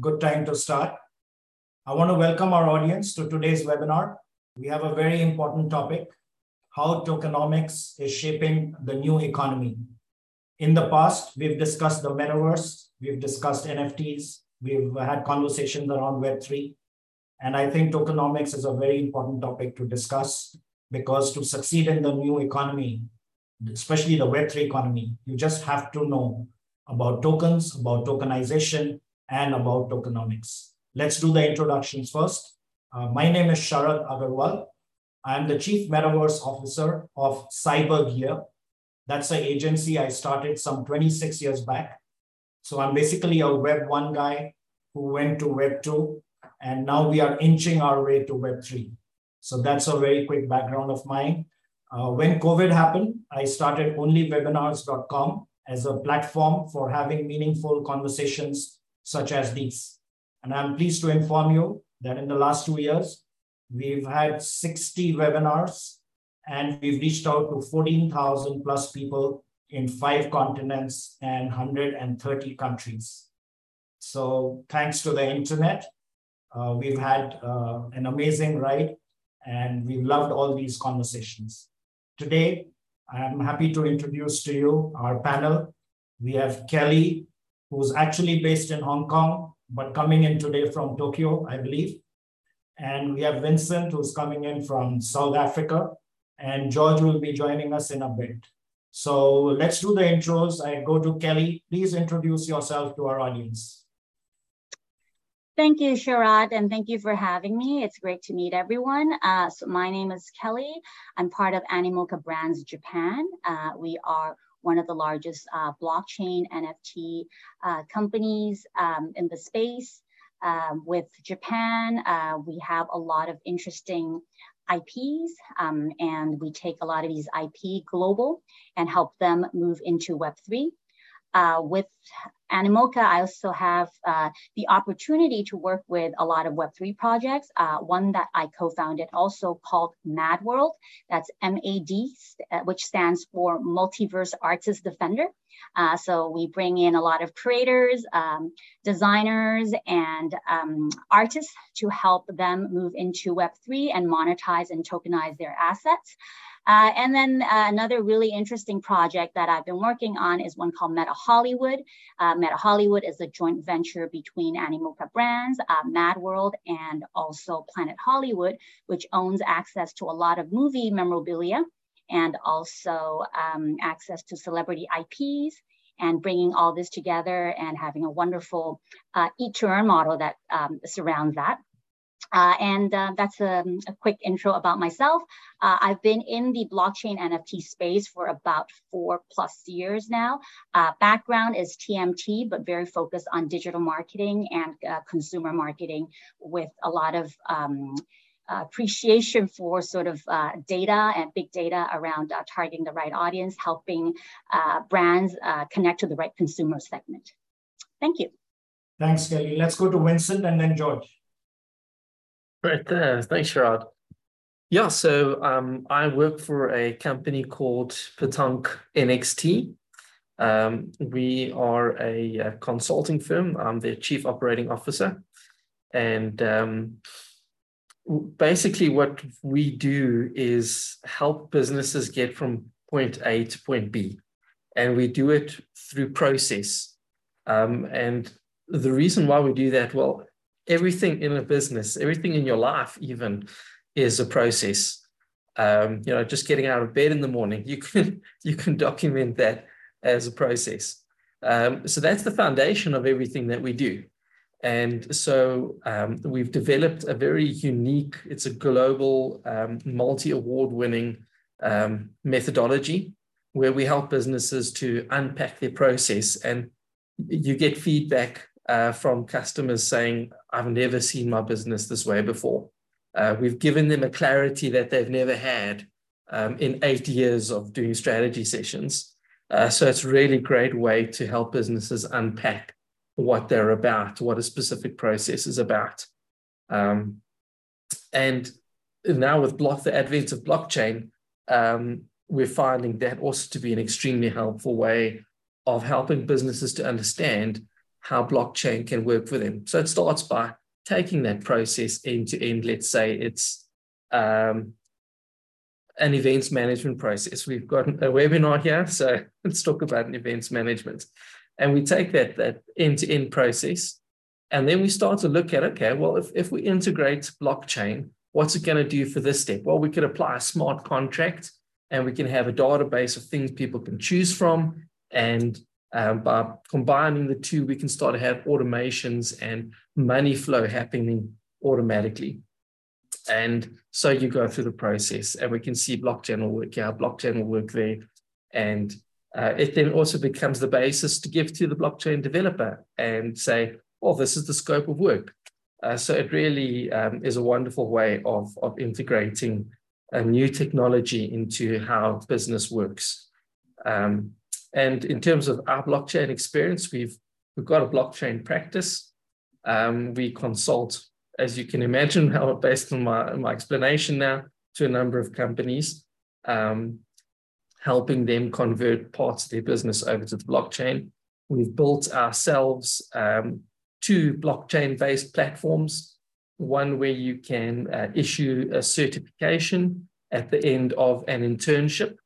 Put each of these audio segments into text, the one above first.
good time to start. I want to welcome our audience to today's webinar. We have a very important topic, how tokenomics is shaping the new economy. In the past, we've discussed the metaverse, we've discussed NFTs, we've had conversations around Web3. And I think tokenomics is a very important topic to discuss because to succeed in the new economy, especially the Web3 economy, you just have to know about tokens, about tokenization, and about tokenomics. Let's do the introductions first. Uh, my name is Sharad Agarwal. I'm the Chief Metaverse Officer of CyberGear. That's an agency I started some 26 years back. So I'm basically a Web 1 guy who went to Web 2, and now we are inching our way to Web 3. So that's a very quick background of mine. Uh, when COVID happened, I started onlywebinars.com as a platform for having meaningful conversations such as these. And I'm pleased to inform you that in the last two years, we've had 60 webinars and we've reached out to 14,000 plus people in five continents and 130 countries. So thanks to the internet, uh, we've had uh, an amazing ride and we've loved all these conversations. Today, I'm happy to introduce to you our panel. We have Kelly, who's actually based in Hong Kong, but coming in today from Tokyo, I believe. And we have Vincent, who's coming in from South Africa, and George will be joining us in a bit. So let's do the intros. I go to Kelly. Please introduce yourself to our audience. Thank you, Sharad, and thank you for having me. It's great to meet everyone. Uh, so my name is Kelly. I'm part of Animoca Brands Japan. Uh, we are one of the largest uh, blockchain NFT uh, companies um, in the space. Um, with Japan, uh, we have a lot of interesting IPs, um, and we take a lot of these IP global and help them move into Web3. Uh, with Animoca, I also have uh, the opportunity to work with a lot of Web3 projects. Uh, one that I co-founded also called Mad World, that's M-A-D, uh, which stands for Multiverse Artist Defender. Uh, so we bring in a lot of creators, um, designers, and um, artists to help them move into Web3 and monetize and tokenize their assets. Uh, and then uh, another really interesting project that I've been working on is one called Meta Hollywood. Uh, Meta Hollywood is a joint venture between Animoca Brands, uh, Mad World, and also Planet Hollywood, which owns access to a lot of movie memorabilia and also um, access to celebrity IPs and bringing all this together and having a wonderful uh, eat-to-earn model that um, surrounds that. Uh, and uh, that's a, a, quick intro about myself. Uh, I've been in the blockchain NFT space for about four plus years now. Uh, background is TMT, but very focused on digital marketing and uh, consumer marketing with a lot of um, appreciation for sort of uh, data and big data around targeting the right audience, helping brands connect to the right consumer segment. Thank you. Thanks, Kelly. Let's go to Vincent and then George. Right there. Thanks, Sharad. Yeah, so um, I work for a company called Patunk NXT. Um, we are a, a, consulting firm. I'm their chief operating officer. And um, basically, what we do is help businesses get from point A to point B. And we do it through process. Um, and the reason why we do that, well, everything in a business, everything in your life, even is a process. Um, you know, just getting out of bed in the morning, you can you can document that as a process. Um, so that's the foundation of everything that we do. And so um, we've developed a very unique, it's a global, um, multi award winning um, methodology where we help businesses to unpack their process and you get feedback uh, from customers saying, I've never seen my business this way before. Uh, we've given them a clarity that they've never had um, in eight years of doing strategy sessions. Uh, so it's a really great way to help businesses unpack what they're about, what a specific process is about. Um, and now with block the advent of blockchain, um, we're finding that also to be an extremely helpful way of helping businesses to understand how blockchain can work for them. So it starts by taking that process end to end. Let's say it's um, an events management process. We've got a webinar here, so let's talk about an events management. And we take that, that end-to-end process, and then we start to look at, okay, well, if, if we integrate blockchain, what's it going to do for this step? Well, we could apply a smart contract and we can have a database of things people can choose from. And um, by combining the two, we can start to have automations and money flow happening automatically. And so you go through the process, and we can see blockchain will work here, blockchain will work there. And uh, it then also becomes the basis to give to the blockchain developer and say, well, this is the scope of work. Uh, so it really um, is a wonderful way of, of integrating a new technology into how business works. Um, and in terms of our blockchain experience, we've, we've got a blockchain practice. Um, we consult, as you can imagine, how based on my, my explanation now, to a number of companies, um, helping them convert parts of their business over to the blockchain. We've built ourselves um, two blockchain-based platforms, one where you can uh, issue a certification at the end of an internship.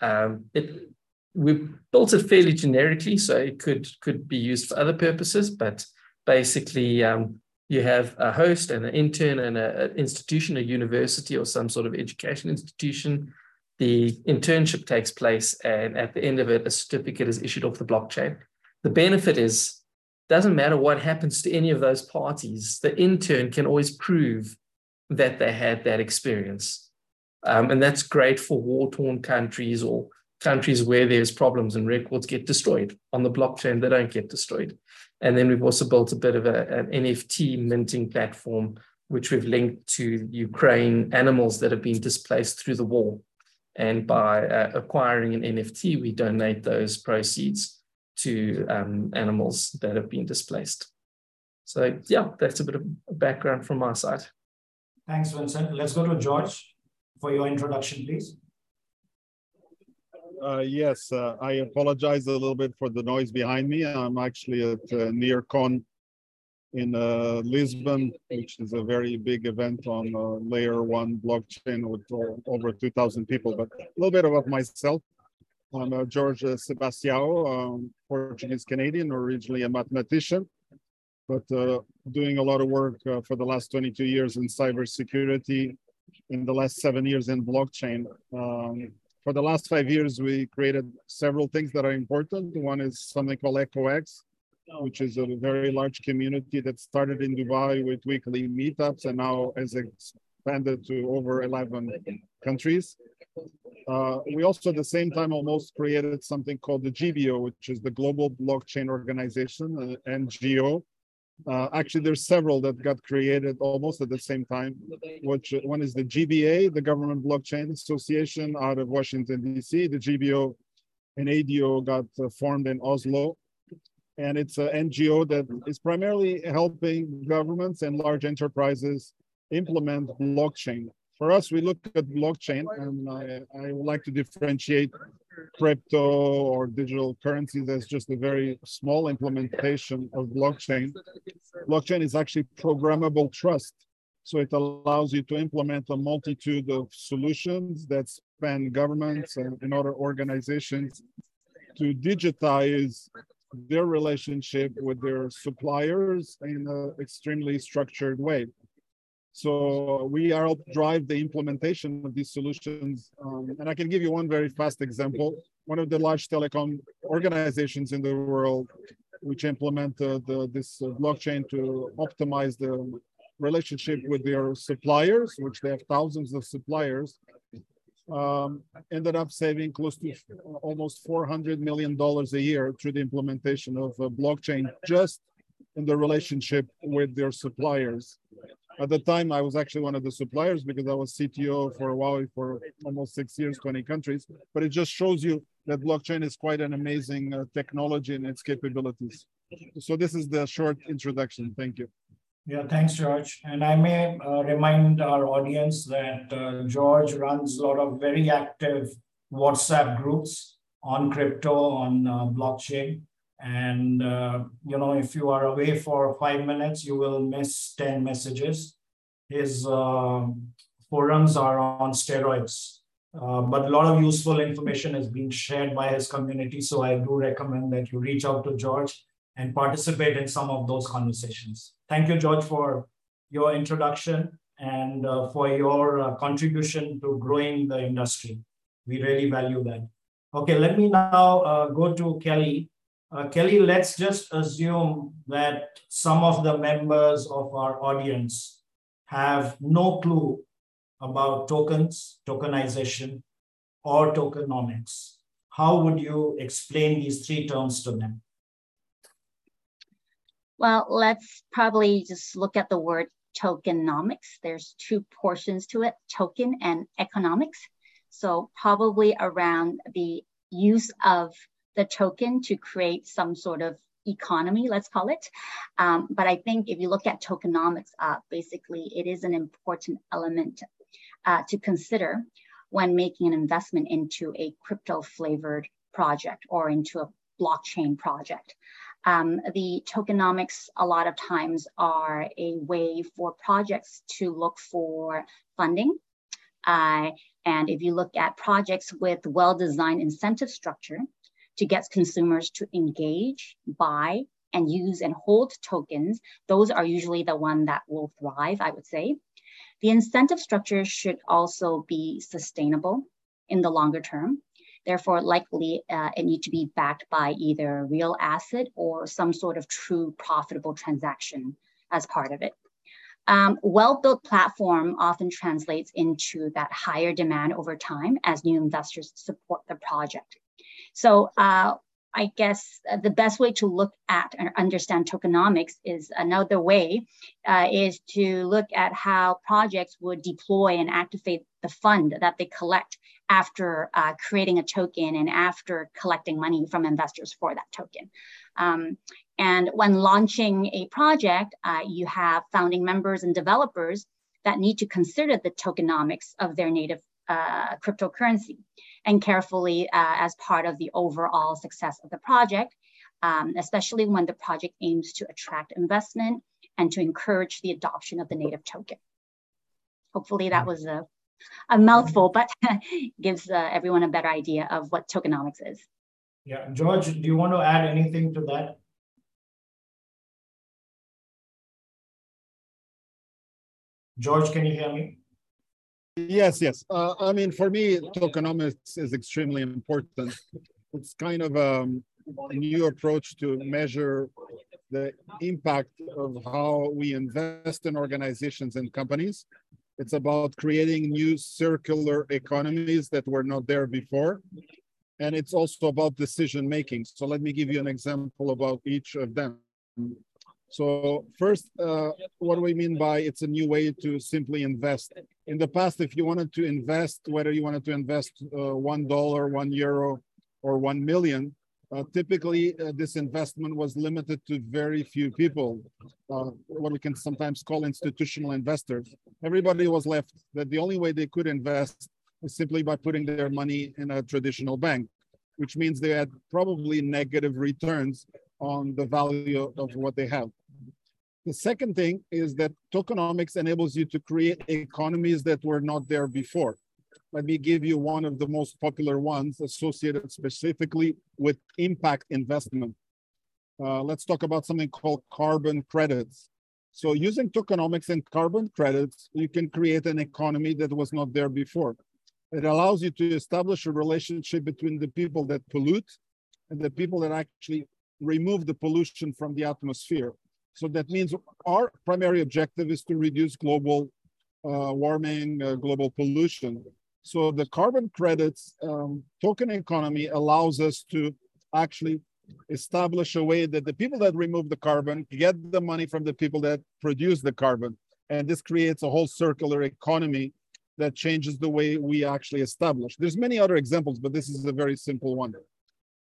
Um, it, we built it fairly generically, so it could, could be used for other purposes, but basically um, you have a host and an intern and an institution, a university or some sort of education institution. The internship takes place, and at the end of it, a certificate is issued off the blockchain. The benefit is doesn't matter what happens to any of those parties, the intern can always prove that they had that experience. Um, and that's great for war torn countries or countries where there's problems and records get destroyed. On the blockchain, they don't get destroyed. And then we've also built a bit of a, an NFT minting platform, which we've linked to Ukraine animals that have been displaced through the war. And by uh, acquiring an NFT, we donate those proceeds to um, animals that have been displaced. So yeah, that's a bit of background from my side. Thanks, Vincent. Let's go to George for your introduction, please. Uh, yes, uh, I apologize a little bit for the noise behind me. I'm actually at uh, NearCon in uh, Lisbon, which is a very big event on uh, layer one blockchain with over 2,000 people. But a little bit about myself. I'm uh, George Sebastião, um, Portuguese Canadian, originally a mathematician, but uh, doing a lot of work uh, for the last 22 years in cybersecurity, in the last seven years in blockchain. Um, for the last five years, we created several things that are important. One is something called EcoX, which is a very large community that started in Dubai with weekly meetups and now has expanded to over 11 countries. Uh, we also at the same time almost created something called the GBO, which is the Global Blockchain Organization, uh, NGO. Uh, actually, there's several that got created almost at the same time. Which one is the GBA, the Government Blockchain Association out of Washington D.C. The GBO and ADO got uh, formed in Oslo, and it's an NGO that is primarily helping governments and large enterprises implement blockchain for us, we look at blockchain, and I, I would like to differentiate crypto or digital currencies as just a very small implementation of blockchain. Blockchain is actually programmable trust. So it allows you to implement a multitude of solutions that span governments and, and other organizations to digitize their relationship with their suppliers in an extremely structured way. So we are help drive the implementation of these solutions. Um, and I can give you one very fast example. One of the large telecom organizations in the world, which implement uh, this uh, blockchain to optimize the relationship with their suppliers, which they have thousands of suppliers, um, ended up saving close to almost $400 million a year through the implementation of uh, blockchain just in the relationship with their suppliers. At the time, I was actually one of the suppliers because I was CTO for Huawei for almost six years, 20 countries. But it just shows you that blockchain is quite an amazing uh, technology and its capabilities. So this is the short introduction. Thank you. Yeah, thanks, George. And I may uh, remind our audience that uh, George runs a lot of very active WhatsApp groups on crypto, on uh, blockchain. And, uh, you know, if you are away for five minutes, you will miss 10 messages. His uh, forums are on steroids. Uh, but a lot of useful information is being shared by his community. So I do recommend that you reach out to George and participate in some of those conversations. Thank you, George, for your introduction and uh, for your uh, contribution to growing the industry. We really value that. Okay, let me now uh, go to Kelly. Uh, Kelly, let's just assume that some of the members of our audience have no clue about tokens, tokenization, or tokenomics. How would you explain these three terms to them? Well, let's probably just look at the word tokenomics. There's two portions to it, token and economics. So probably around the use of the token to create some sort of economy, let's call it. Um, but I think if you look at tokenomics, uh, basically it is an important element uh, to consider when making an investment into a crypto flavored project or into a blockchain project. Um, the tokenomics a lot of times are a way for projects to look for funding. Uh, and if you look at projects with well-designed incentive structure to get consumers to engage, buy, and use and hold tokens, those are usually the one that will thrive, I would say. The incentive structure should also be sustainable in the longer term. Therefore, likely uh, it need to be backed by either real asset or some sort of true profitable transaction as part of it. Um, well-built platform often translates into that higher demand over time as new investors support the project. So uh, I guess uh, the best way to look at and understand tokenomics is another way uh, is to look at how projects would deploy and activate the fund that they collect after uh, creating a token and after collecting money from investors for that token. Um, and when launching a project, uh, you have founding members and developers that need to consider the tokenomics of their native uh, cryptocurrency and carefully uh, as part of the overall success of the project, um, especially when the project aims to attract investment and to encourage the adoption of the native token. Hopefully that was a, a mouthful, but gives uh, everyone a better idea of what tokenomics is. Yeah, George, do you want to add anything to that? George, can you hear me? Yes, yes. Uh, I mean, for me, tokenomics is extremely important. It's kind of um, a new approach to measure the impact of how we invest in organizations and companies. It's about creating new circular economies that were not there before. And it's also about decision making. So let me give you an example about each of them. So first, uh, what do we mean by it's a new way to simply invest? In the past, if you wanted to invest, whether you wanted to invest uh, one dollar, one euro, or one million, uh, typically uh, this investment was limited to very few people, uh, what we can sometimes call institutional investors. Everybody was left that the only way they could invest is simply by putting their money in a traditional bank, which means they had probably negative returns on the value of what they have. The second thing is that tokenomics enables you to create economies that were not there before. Let me give you one of the most popular ones associated specifically with impact investment. Uh, let's talk about something called carbon credits. So using tokenomics and carbon credits, you can create an economy that was not there before. It allows you to establish a relationship between the people that pollute and the people that actually remove the pollution from the atmosphere. So that means our primary objective is to reduce global uh, warming, uh, global pollution. So the carbon credits um, token economy allows us to actually establish a way that the people that remove the carbon get the money from the people that produce the carbon. And this creates a whole circular economy that changes the way we actually establish. There's many other examples, but this is a very simple one.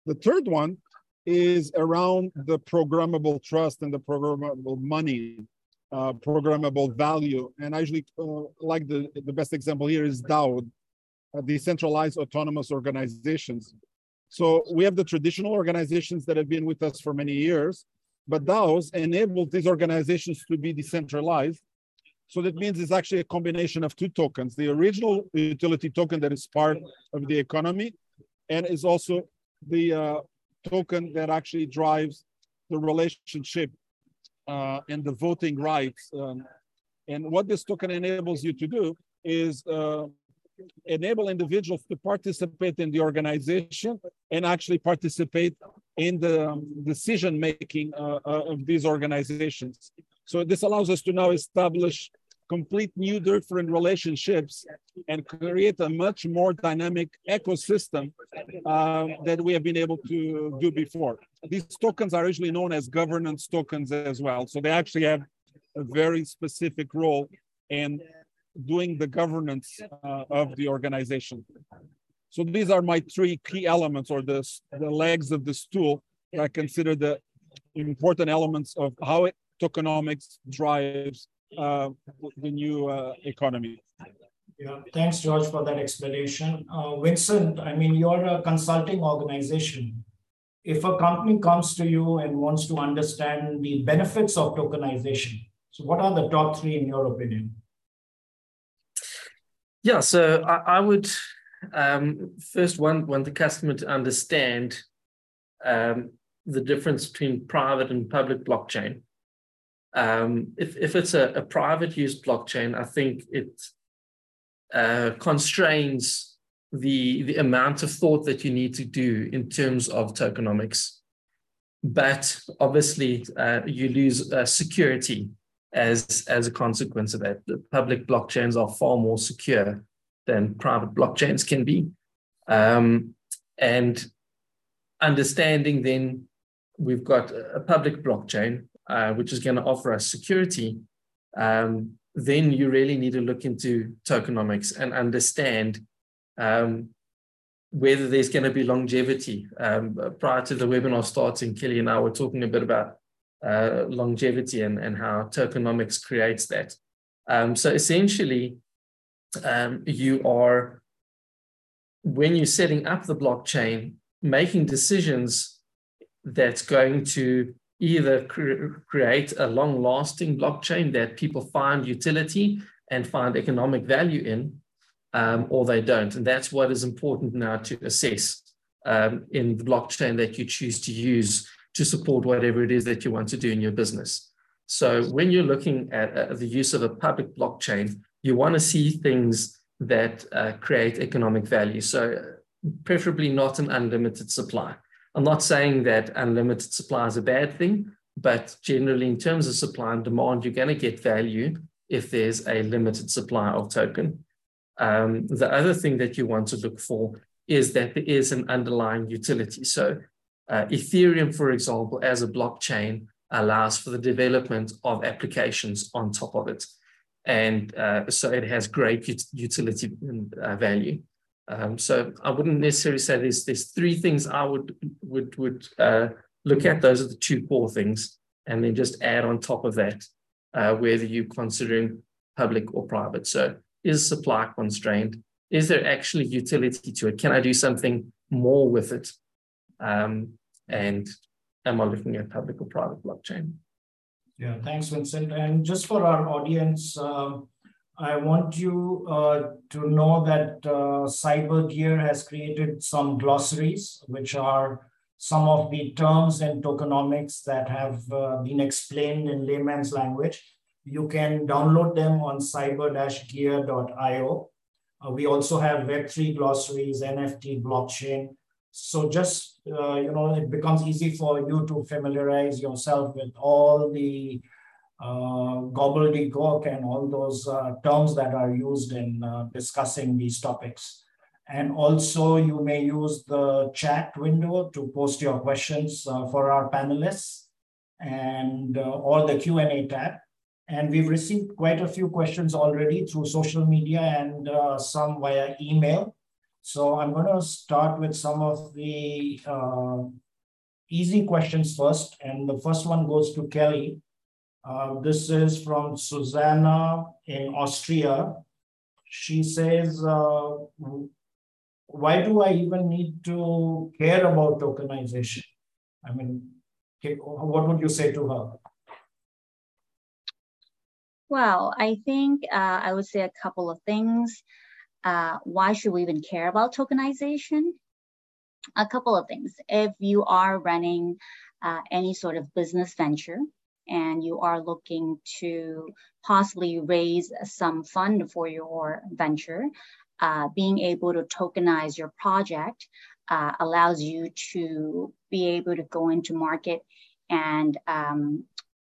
The third one is around the programmable trust and the programmable money, uh, programmable value. And I usually uh, like the, the best example here is DAO, uh, decentralized autonomous organizations. So we have the traditional organizations that have been with us for many years, but DAOs enable these organizations to be decentralized. So that means it's actually a combination of two tokens, the original utility token that is part of the economy and is also the uh, token that actually drives the relationship uh, and the voting rights. Um, and what this token enables you to do is uh, enable individuals to participate in the organization and actually participate in the um, decision making uh, uh, of these organizations. So this allows us to now establish complete new different relationships and create a much more dynamic ecosystem uh, that we have been able to do before. These tokens are usually known as governance tokens as well. So they actually have a very specific role in doing the governance uh, of the organization. So these are my three key elements or the, the legs of the stool that I consider the important elements of how it, tokenomics drives uh, the new uh, economy. Yeah, thanks, George, for that explanation. Uh, Vincent, I mean, you're a consulting organization. If a company comes to you and wants to understand the benefits of tokenization, so what are the top three in your opinion? Yeah, so I, I would um, first want, want the customer to understand um, the difference between private and public blockchain. Um, if, if it's a, a, private use blockchain, I think it uh, constrains the, the amount of thought that you need to do in terms of tokenomics. But obviously, uh, you lose uh, security as, as a consequence of that. The public blockchains are far more secure than private blockchains can be. Um, and understanding then we've got a public blockchain, uh, which is going to offer us security, um, then you really need to look into tokenomics and understand um, whether there's going to be longevity. Um, prior to the webinar starting, Kelly and I were talking a bit about uh, longevity and, and how tokenomics creates that. Um, so essentially, um, you are, when you're setting up the blockchain, making decisions that's going to either cre- create a long lasting blockchain that people find utility and find economic value in, um, or they don't. And that's what is important now to assess um, in the blockchain that you choose to use to support whatever it is that you want to do in your business. So when you're looking at uh, the use of a public blockchain, you want to see things that uh, create economic value. So preferably not an unlimited supply. I'm not saying that unlimited supply is a bad thing, but generally in terms of supply and demand, you're going to get value if there's a limited supply of token. Um, the other thing that you want to look for is that there is an underlying utility. So uh, Ethereum, for example, as a blockchain allows for the development of applications on top of it. And uh, so it has great utility uh, value. Um, so I wouldn't necessarily say there's, there's three things I would, would, would uh, look at. Those are the two core things. And then just add on top of that, uh, whether you're considering public or private. So is supply constrained? Is there actually utility to it? Can I do something more with it? Um, and am I looking at public or private blockchain? Yeah, thanks, Vincent. And just for our audience, uh, I want you uh, to know that uh, CyberGear has created some glossaries, which are some of the terms in tokenomics that have uh, been explained in layman's language. You can download them on cyber-gear.io. Uh, we also have Web3 glossaries, NFT, blockchain, so just, uh, you know, it becomes easy for you to familiarize yourself with all the gobbledygook and all those uh, terms that are used in uh, discussing these topics. And also you may use the chat window to post your questions uh, for our panelists and uh, or the Q&A tab. And we've received quite a few questions already through social media and uh, some via email. So I'm going to start with some of the uh, easy questions first. And the first one goes to Kelly. Uh, this is from Susanna in Austria. She says, uh, why do I even need to care about tokenization? I mean, what would you say to her? Well, I think uh, I would say a couple of things. Uh, why should we even care about tokenization? A couple of things. If you are running uh, any sort of business venture and you are looking to possibly raise some fund for your venture, uh, being able to tokenize your project uh, allows you to be able to go into market and um,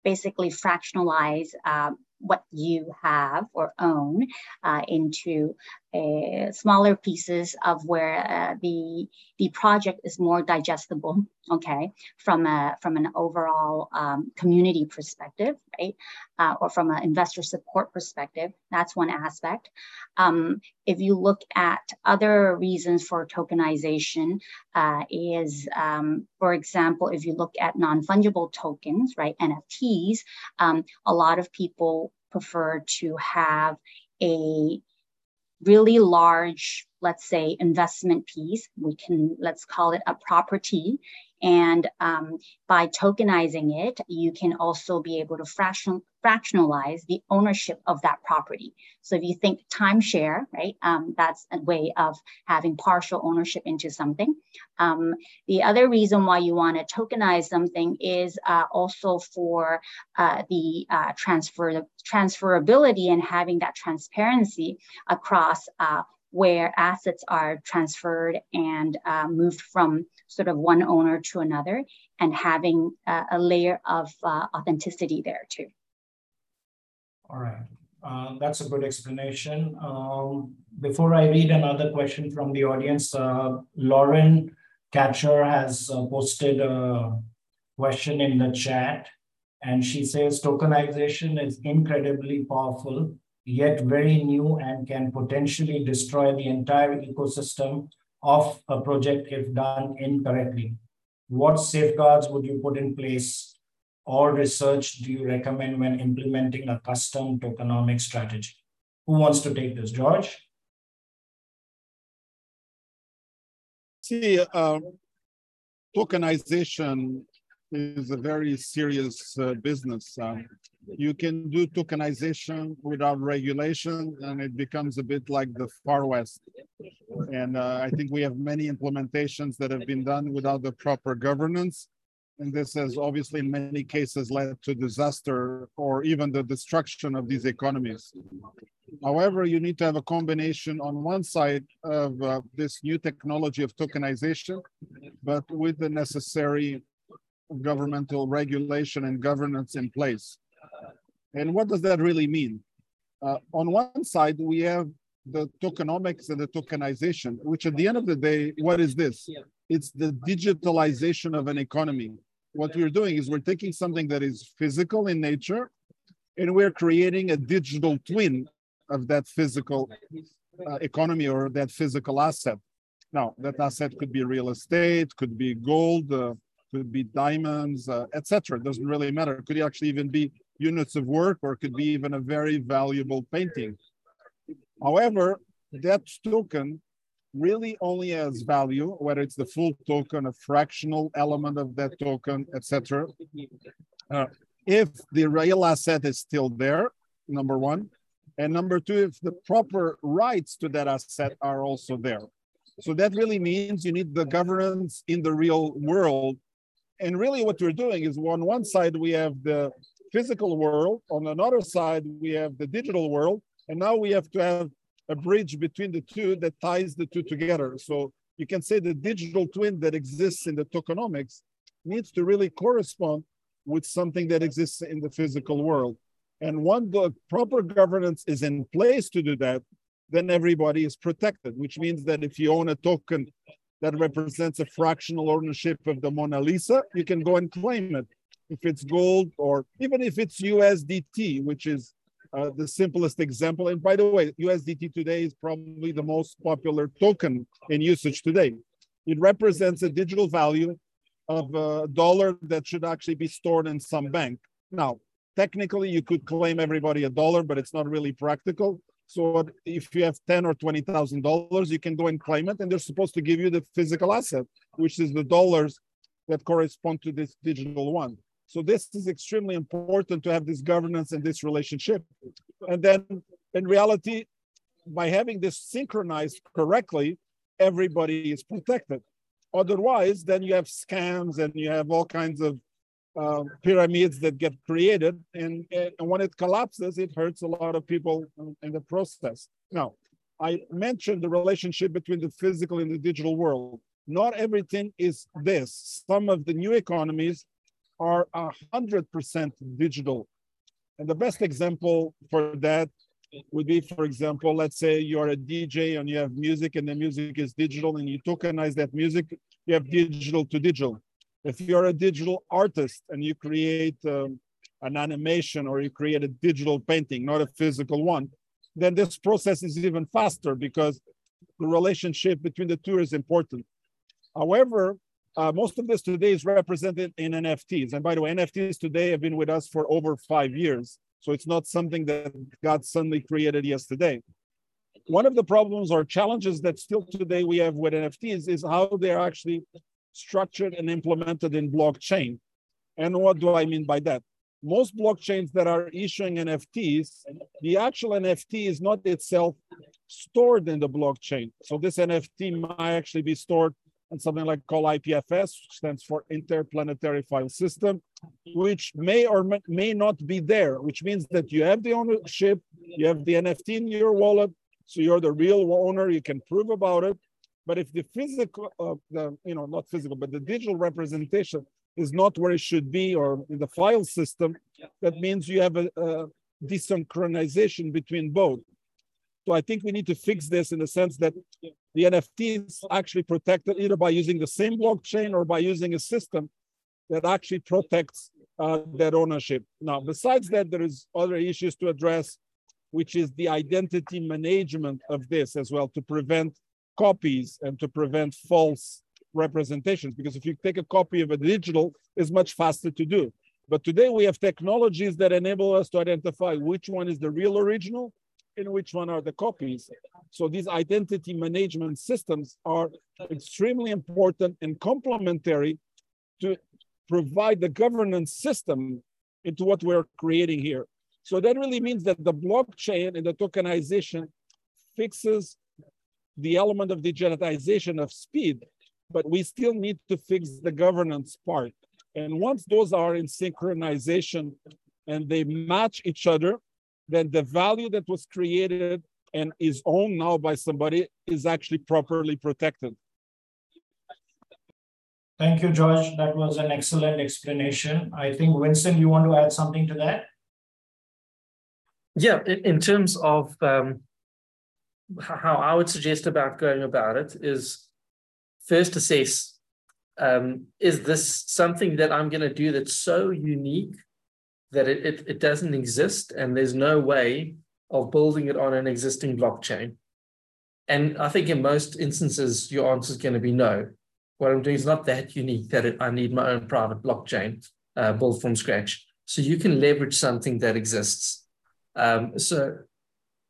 basically fractionalize uh, what you have or own uh, into uh, smaller pieces of where uh, the the project is more digestible okay from a from an overall um, community perspective right uh, or from an investor support perspective that's one aspect. Um, if you look at other reasons for tokenization uh, is um, for example if you look at non-fungible tokens right nfts um, a lot of people prefer to have a really large, let's say, investment piece. We can, let's call it a property and um, by tokenizing it, you can also be able to fraction, fractionalize the ownership of that property. So if you think timeshare, right, um, that's a way of having partial ownership into something. Um, the other reason why you want to tokenize something is uh, also for uh, the uh, transfer transferability and having that transparency across uh, where assets are transferred and uh, moved from sort of one owner to another and having uh, a layer of uh, authenticity there too. All right, uh, that's a good explanation. Um, before I read another question from the audience, uh, Lauren Catcher has uh, posted a question in the chat and she says tokenization is incredibly powerful yet very new and can potentially destroy the entire ecosystem of a project if done incorrectly. What safeguards would you put in place or research do you recommend when implementing a custom tokenomic strategy? Who wants to take this? George? See, uh, tokenization is a very serious uh, business. Um, you can do tokenization without regulation, and it becomes a bit like the Far West. And uh, I think we have many implementations that have been done without the proper governance. And this has obviously, in many cases, led to disaster or even the destruction of these economies. However, you need to have a combination on one side of uh, this new technology of tokenization, but with the necessary governmental regulation and governance in place. And what does that really mean? Uh, on one side, we have the tokenomics and the tokenization, which at the end of the day, what is this? It's the digitalization of an economy. What we're doing is we're taking something that is physical in nature and we're creating a digital twin of that physical uh, economy or that physical asset. Now, that asset could be real estate, could be gold, uh, could be diamonds, uh, etc. It doesn't really matter. It could actually even be units of work, or could be even a very valuable painting. However, that token really only has value, whether it's the full token, a fractional element of that token, etc. Uh, if the real asset is still there, number one. And number two, if the proper rights to that asset are also there. So that really means you need the governance in the real world and really what we're doing is on one side, we have the physical world. On another side, we have the digital world. And now we have to have a bridge between the two that ties the two together. So you can say the digital twin that exists in the tokenomics needs to really correspond with something that exists in the physical world. And when the proper governance is in place to do that, then everybody is protected, which means that if you own a token that represents a fractional ownership of the Mona Lisa, you can go and claim it. If it's gold or even if it's USDT, which is uh, the simplest example. And by the way, USDT today is probably the most popular token in usage today. It represents a digital value of a dollar that should actually be stored in some bank. Now, technically, you could claim everybody a dollar, but it's not really practical. So if you have ten or twenty thousand dollars, you can go and claim it, and they're supposed to give you the physical asset, which is the dollars that correspond to this digital one. So this is extremely important to have this governance and this relationship. And then in reality, by having this synchronized correctly, everybody is protected. Otherwise, then you have scams and you have all kinds of uh, pyramids that get created. And, and when it collapses, it hurts a lot of people in the process. Now, I mentioned the relationship between the physical and the digital world. Not everything is this. Some of the new economies are 100% digital. And the best example for that would be, for example, let's say you're a DJ and you have music and the music is digital and you tokenize that music, you have digital to digital. If you're a digital artist and you create um, an animation or you create a digital painting, not a physical one, then this process is even faster because the relationship between the two is important. However, uh, most of this today is represented in NFTs. And by the way, NFTs today have been with us for over five years. So it's not something that got suddenly created yesterday. One of the problems or challenges that still today we have with NFTs is how they're actually structured and implemented in blockchain. And what do I mean by that? Most blockchains that are issuing NFTs, the actual NFT is not itself stored in the blockchain. So this NFT might actually be stored and something like called IPFS, which stands for Interplanetary File System, which may or may not be there, which means that you have the ownership, you have the NFT in your wallet, so you're the real owner, you can prove about it. But if the physical, uh, the, you know, not physical, but the digital representation is not where it should be or in the file system, that means you have a, a desynchronization between both. So I think we need to fix this in the sense that the NFT is actually protected either by using the same blockchain or by using a system that actually protects uh, that ownership. Now, besides that, there is other issues to address, which is the identity management of this as well to prevent copies and to prevent false representations. Because if you take a copy of a digital, it's much faster to do. But today we have technologies that enable us to identify which one is the real original and which one are the copies. So these identity management systems are extremely important and complementary to provide the governance system into what we're creating here. So that really means that the blockchain and the tokenization fixes the element of digitization of speed, but we still need to fix the governance part. And once those are in synchronization and they match each other, then the value that was created and is owned now by somebody is actually properly protected. Thank you, George. That was an excellent explanation. I think, Vincent, you want to add something to that? Yeah, in, in terms of um, how I would suggest about going about it is first assess um, is this something that I'm going to do that's so unique that it, it, it doesn't exist and there's no way of building it on an existing blockchain? And I think in most instances, your answer is going to be no. What I'm doing is not that unique that it, I need my own private blockchain uh, built from scratch. So you can leverage something that exists. Um, so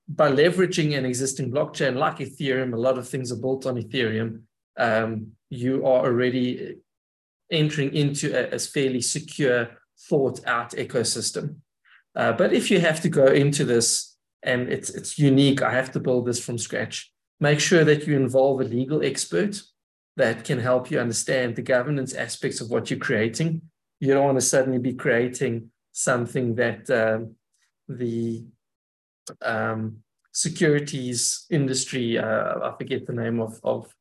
by leveraging an existing blockchain like Ethereum, a lot of things are built on Ethereum. Um, you are already entering into a, a fairly secure thought out ecosystem. Uh, but if you have to go into this and it's it's unique, I have to build this from scratch. Make sure that you involve a legal expert that can help you understand the governance aspects of what you're creating. You don't want to suddenly be creating something that um, the um, securities industry, uh, I forget the name of, of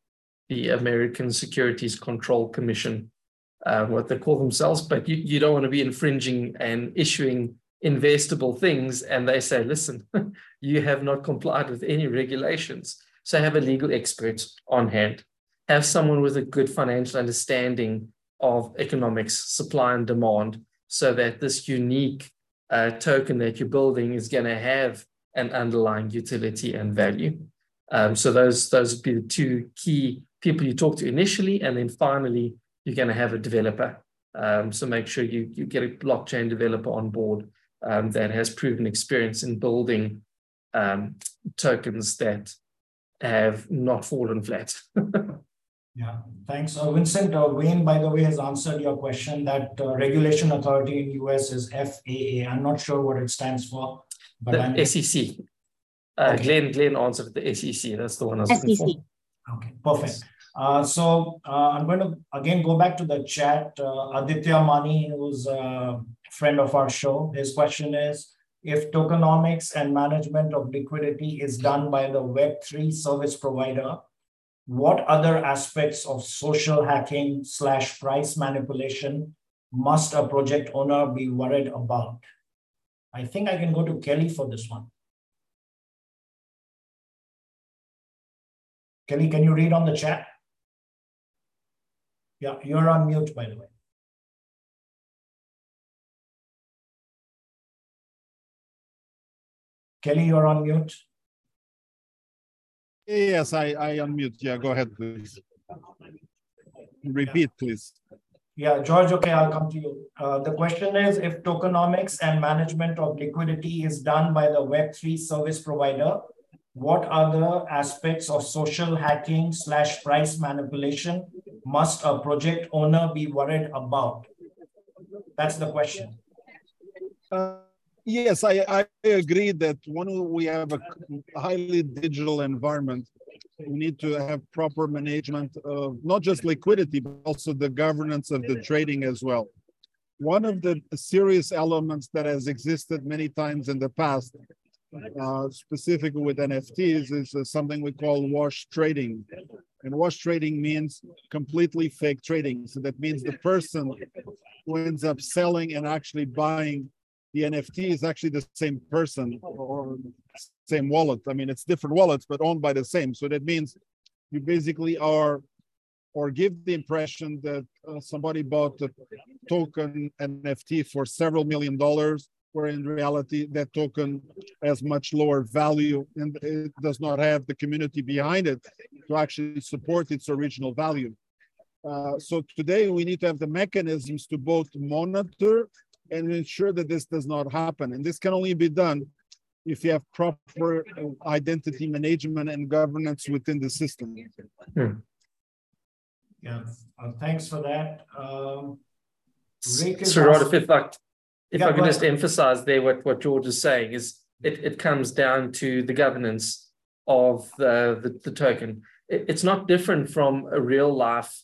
the American Securities Control Commission, uh, what they call themselves, but you, you don't want to be infringing and issuing investable things. And they say, listen, you have not complied with any regulations. So have a legal expert on hand. Have someone with a good financial understanding of economics, supply and demand, so that this unique uh, token that you're building is going to have an underlying utility and value. Um, so those those would be the two key people you talk to initially, and then finally you're going to have a developer. Um, so make sure you, you get a blockchain developer on board um, that has proven experience in building um, tokens that have not fallen flat. yeah, thanks. Uh, Vincent, uh, Wayne, by the way, has answered your question that uh, regulation authority in US is FAA. I'm not sure what it stands for. But the I'm... SEC. Uh, okay. Glenn, Glenn answered the SEC. That's the one I was SEC. looking for. Okay, perfect. Uh, so uh, I'm going to again go back to the chat. Uh, Aditya Mani, who's a friend of our show, his question is, if tokenomics and management of liquidity is done by the Web3 service provider, what other aspects of social hacking slash price manipulation must a project owner be worried about? I think I can go to Kelly for this one. Kelly, can you read on the chat? Yeah, you're on mute, by the way. Kelly, you're on mute. Yes, I, I unmute. Yeah, go ahead, please. Repeat, please. Yeah, George, okay, I'll come to you. Uh, the question is, if tokenomics and management of liquidity is done by the Web3 service provider, what other aspects of social hacking slash price manipulation must a project owner be worried about? That's the question. Uh Yes, I, I agree that when we have a highly digital environment, we need to have proper management of not just liquidity, but also the governance of the trading as well. One of the serious elements that has existed many times in the past, uh, specifically with NFTs, is uh, something we call wash trading. And wash trading means completely fake trading. So that means the person who ends up selling and actually buying the NFT is actually the same person or same wallet. I mean, it's different wallets, but owned by the same. So that means you basically are or give the impression that uh, somebody bought a token NFT for several million dollars, where in reality that token has much lower value and it does not have the community behind it to actually support its original value. Uh, so today we need to have the mechanisms to both monitor and ensure that this does not happen. And this can only be done if you have proper identity management and governance within the system. Hmm. Yeah, uh, thanks for that. Um, so, Rod, if, if I, if yeah, I can just emphasize there what, what George is saying is it, it comes down to the governance of the, the, the token. It, it's not different from a real life,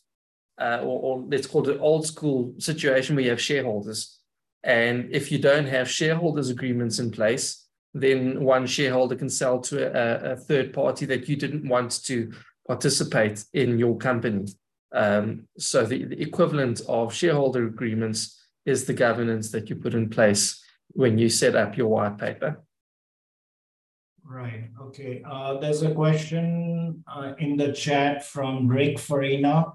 uh, or, or let's call it an old school situation where you have shareholders and if you don't have shareholders agreements in place, then one shareholder can sell to a, a third party that you didn't want to participate in your company. Um, so the, the, equivalent of shareholder agreements is the governance that you put in place when you set up your white paper. Right. Okay. Uh, there's a question uh, in the chat from Rick Farina.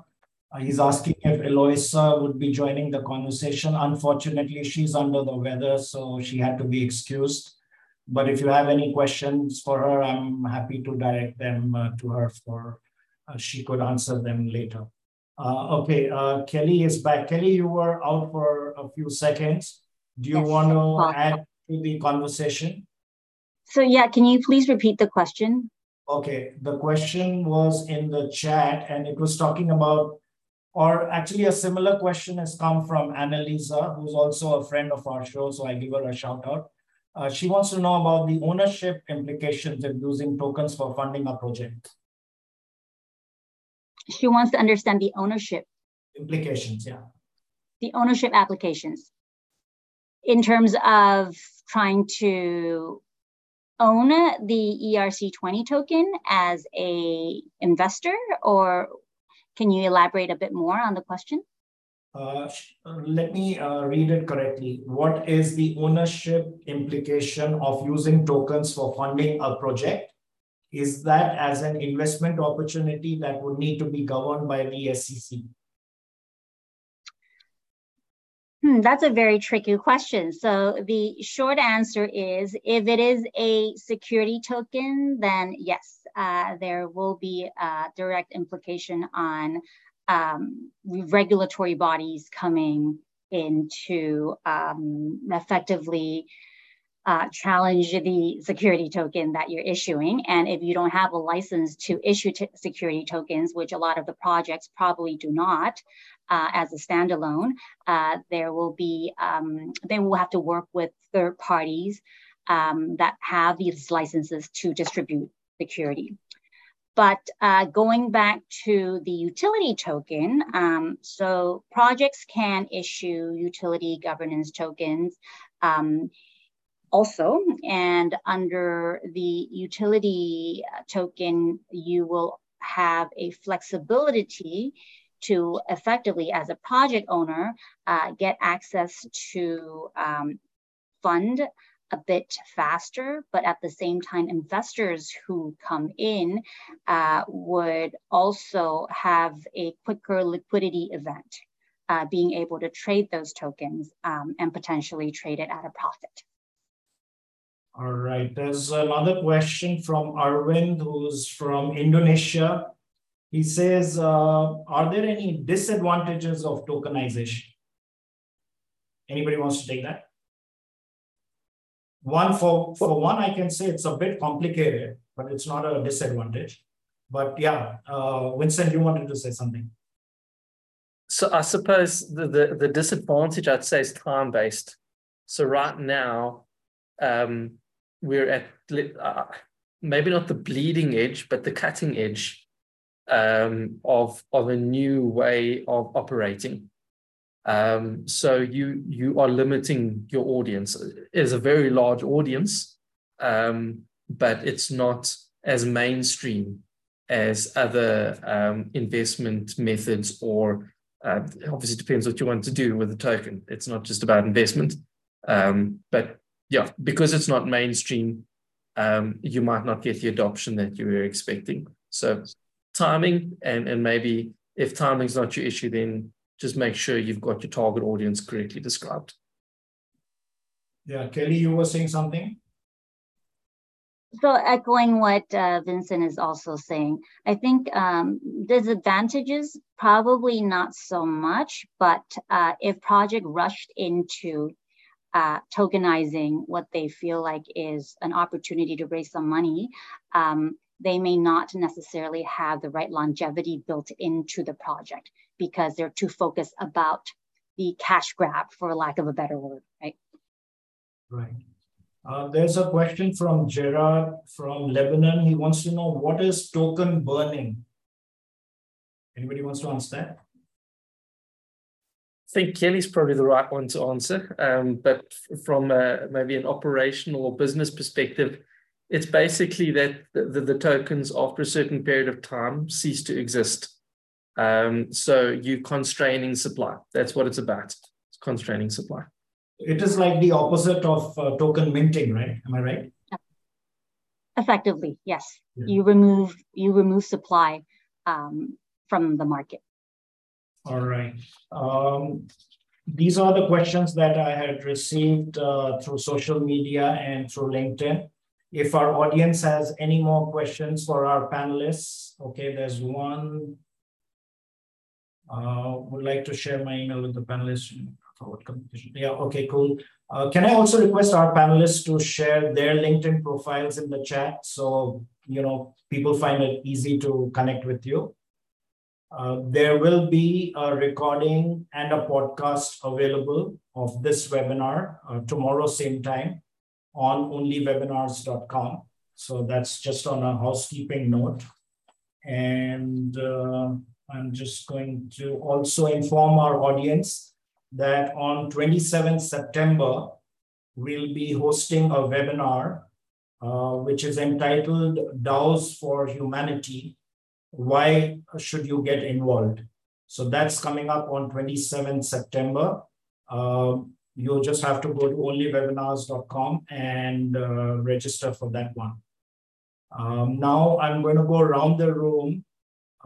Uh, he's asking if Eloisa would be joining the conversation. Unfortunately, she's under the weather, so she had to be excused. But if you have any questions for her, I'm happy to direct them uh, to her for uh, she could answer them later. Uh, okay, uh, Kelly is back. Kelly, you were out for a few seconds. Do you yes. want to add to the conversation? So yeah, can you please repeat the question? Okay, the question was in the chat and it was talking about or actually, a similar question has come from Annalisa, who's also a friend of our show, so I give her a shout out. Uh, she wants to know about the ownership implications of using tokens for funding a project. She wants to understand the ownership implications, yeah. The ownership applications in terms of trying to own the ERC20 token as a investor or can you elaborate a bit more on the question? Uh, let me uh, read it correctly. What is the ownership implication of using tokens for funding a project? Is that as an investment opportunity that would need to be governed by the SEC? Hmm, that's a very tricky question. So the short answer is if it is a security token, then yes, there will be a direct implication on um, regulatory bodies coming into um, effectively uh, challenge the security token that you're issuing. And if you don't have a license to issue security tokens, which a lot of the projects probably do not, uh, as a standalone, uh, there will be, um, they will have to work with third parties um, that have these licenses to distribute security. But uh, going back to the utility token, um, so projects can issue utility governance tokens um, also, and under the utility token, you will have a flexibility to effectively, as a project owner, uh, get access to um, fund a bit faster, but at the same time, investors who come in uh, would also have a quicker liquidity event, uh, being able to trade those tokens um, and potentially trade it at a profit. All right, there's another question from Arvind, who's from Indonesia. He says, uh, are there any disadvantages of tokenization? Anybody wants to take that? One for, for one, I can say it's a bit complicated, but it's not a disadvantage. But yeah, uh, Vincent, you wanted to say something. So I suppose the, the, the disadvantage I'd say is time based. So right now, um, we're at uh, maybe not the bleeding edge, but the cutting edge um, of of a new way of operating. Um, so you you are limiting your audience. It's a very large audience, um, but it's not as mainstream as other um, investment methods or uh, obviously depends what you want to do with the token. It's not just about investment, um, but yeah, because it's not mainstream, um, you might not get the adoption that you were expecting. So timing and and maybe if timing's not your issue, then just make sure you've got your target audience correctly described. Yeah, Kelly, you were saying something. So echoing what uh, Vincent is also saying, I think um, disadvantages probably not so much, but uh, if project rushed into uh, tokenizing what they feel like is an opportunity to raise some money, um, they may not necessarily have the right longevity built into the project because they're too focused about the cash grab, for lack of a better word, right? Right. Uh, there's a question from Gerard from Lebanon. He wants to know what is token burning? Anybody wants to answer that? I think Kelly's probably the right one to answer. Um, but from a, maybe an operational or business perspective, it's basically that the, the, the, tokens after a certain period of time cease to exist. Um, so you constraining supply. That's what it's about. It's constraining supply. It is like the opposite of uh, token minting, right? Am I right? Effectively, yes. Yeah. You remove you remove supply um, from the market. All right. Um, these are the questions that I had received uh, through social media and through LinkedIn. If our audience has any more questions for our panelists, okay, there's one. Uh, would like to share my email with the panelists. Forward competition. Yeah, okay, cool. Uh, can I also request our panelists to share their LinkedIn profiles in the chat so you know people find it easy to connect with you? Uh, there will be a recording and a podcast available of this webinar uh, tomorrow, same time on onlywebinars.com. So that's just on a housekeeping note. And uh, I'm just going to also inform our audience that on 27 September, we'll be hosting a webinar, uh, which is entitled DAOs for Humanity, why should you get involved? So that's coming up on 27 September. Um, you'll just have to go to onlywebinars.com and uh, register for that one. Um, now I'm going to go around the room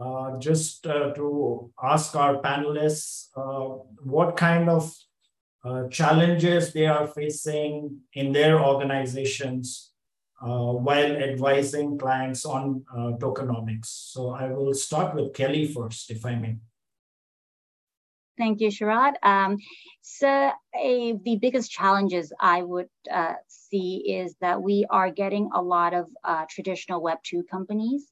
uh, just uh, to ask our panelists uh, what kind of uh, challenges they are facing in their organizations uh, while advising clients on tokenomics. So I will start with Kelly first, if I may. Thank you, Sharad. Um, so a, the biggest challenges I would see is that we are getting a lot of traditional Web2 companies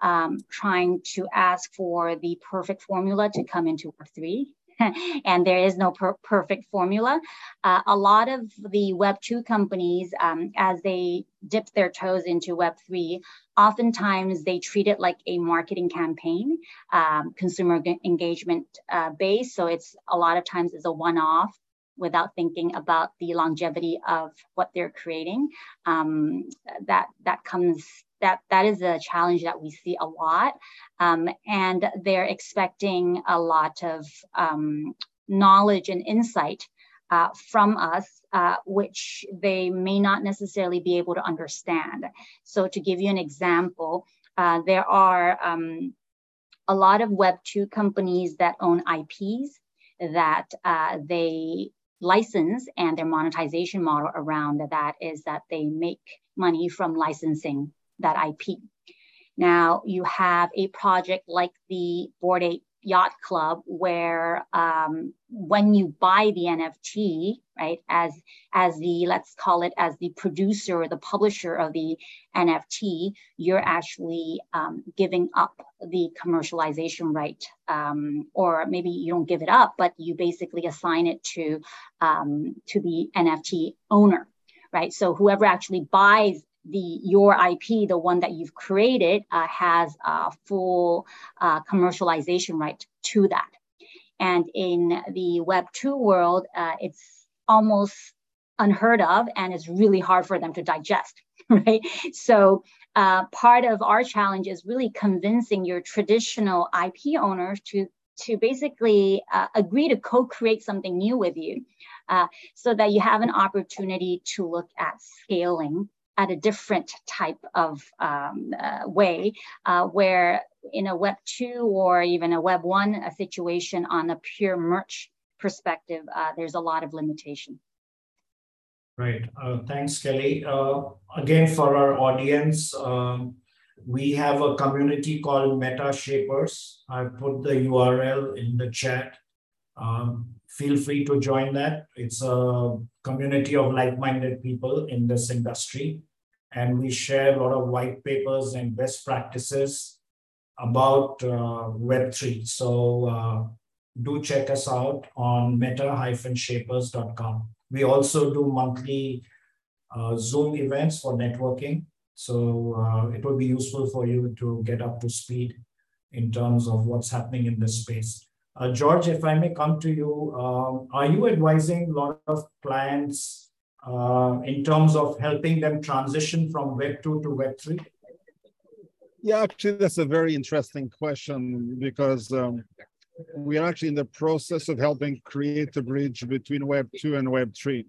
um, trying to ask for the perfect formula to come into Web3. and there is no per perfect formula. Uh, a lot of the Web2 companies, um, as they dip their toes into Web3, oftentimes they treat it like a marketing campaign, um, consumer engagement uh, base. So it's a lot of times is a one-off without thinking about the longevity of what they're creating. Um, that that comes that that is a challenge that we see a lot, um, and they're expecting a lot of um, knowledge and insight uh, from us, uh, which they may not necessarily be able to understand. So, to give you an example, uh, there are um, a lot of Web2 companies that own IPs that uh, they license and their monetization model around that is that they make money from licensing that IP. Now you have a project like the Bored Ape Yacht Club where um, when you buy the NFT, right, as as the let's call it as the producer or the publisher of the NFT, you're actually um, giving up the commercialization right, um, or maybe you don't give it up, but you basically assign it to um, to the NFT owner, right? So whoever actually buys the your IP, the one that you've created, uh, has a full uh, commercialization right to that. And in the Web2 world, uh, it's almost unheard of and it's really hard for them to digest, right? So uh, part of our challenge is really convincing your traditional IP owners to to basically uh, agree to co-create something new with you uh, so that you have an opportunity to look at scaling at a different type of um, uh, way uh, where in a web 2 or even a web 1 a situation on a pure merch perspective uh, there's a lot of limitation. Right uh, thanks kelly. Uh, again for our audience um, we have a community called meta shapers. I put the url in the chat. Um, feel free to join that. It's a community of like-minded people in this industry and we share a lot of white papers and best practices about uh, Web3. So uh, do check us out on meta-shapers.com. We also do monthly uh, Zoom events for networking. So uh, it will be useful for you to get up to speed in terms of what's happening in this space. Uh, George, if I may come to you, um, are you advising a lot of clients uh, in terms of helping them transition from Web 2 to Web 3? Yeah, actually, that's a very interesting question because um, we are actually in the process of helping create a bridge between Web 2 and Web 3.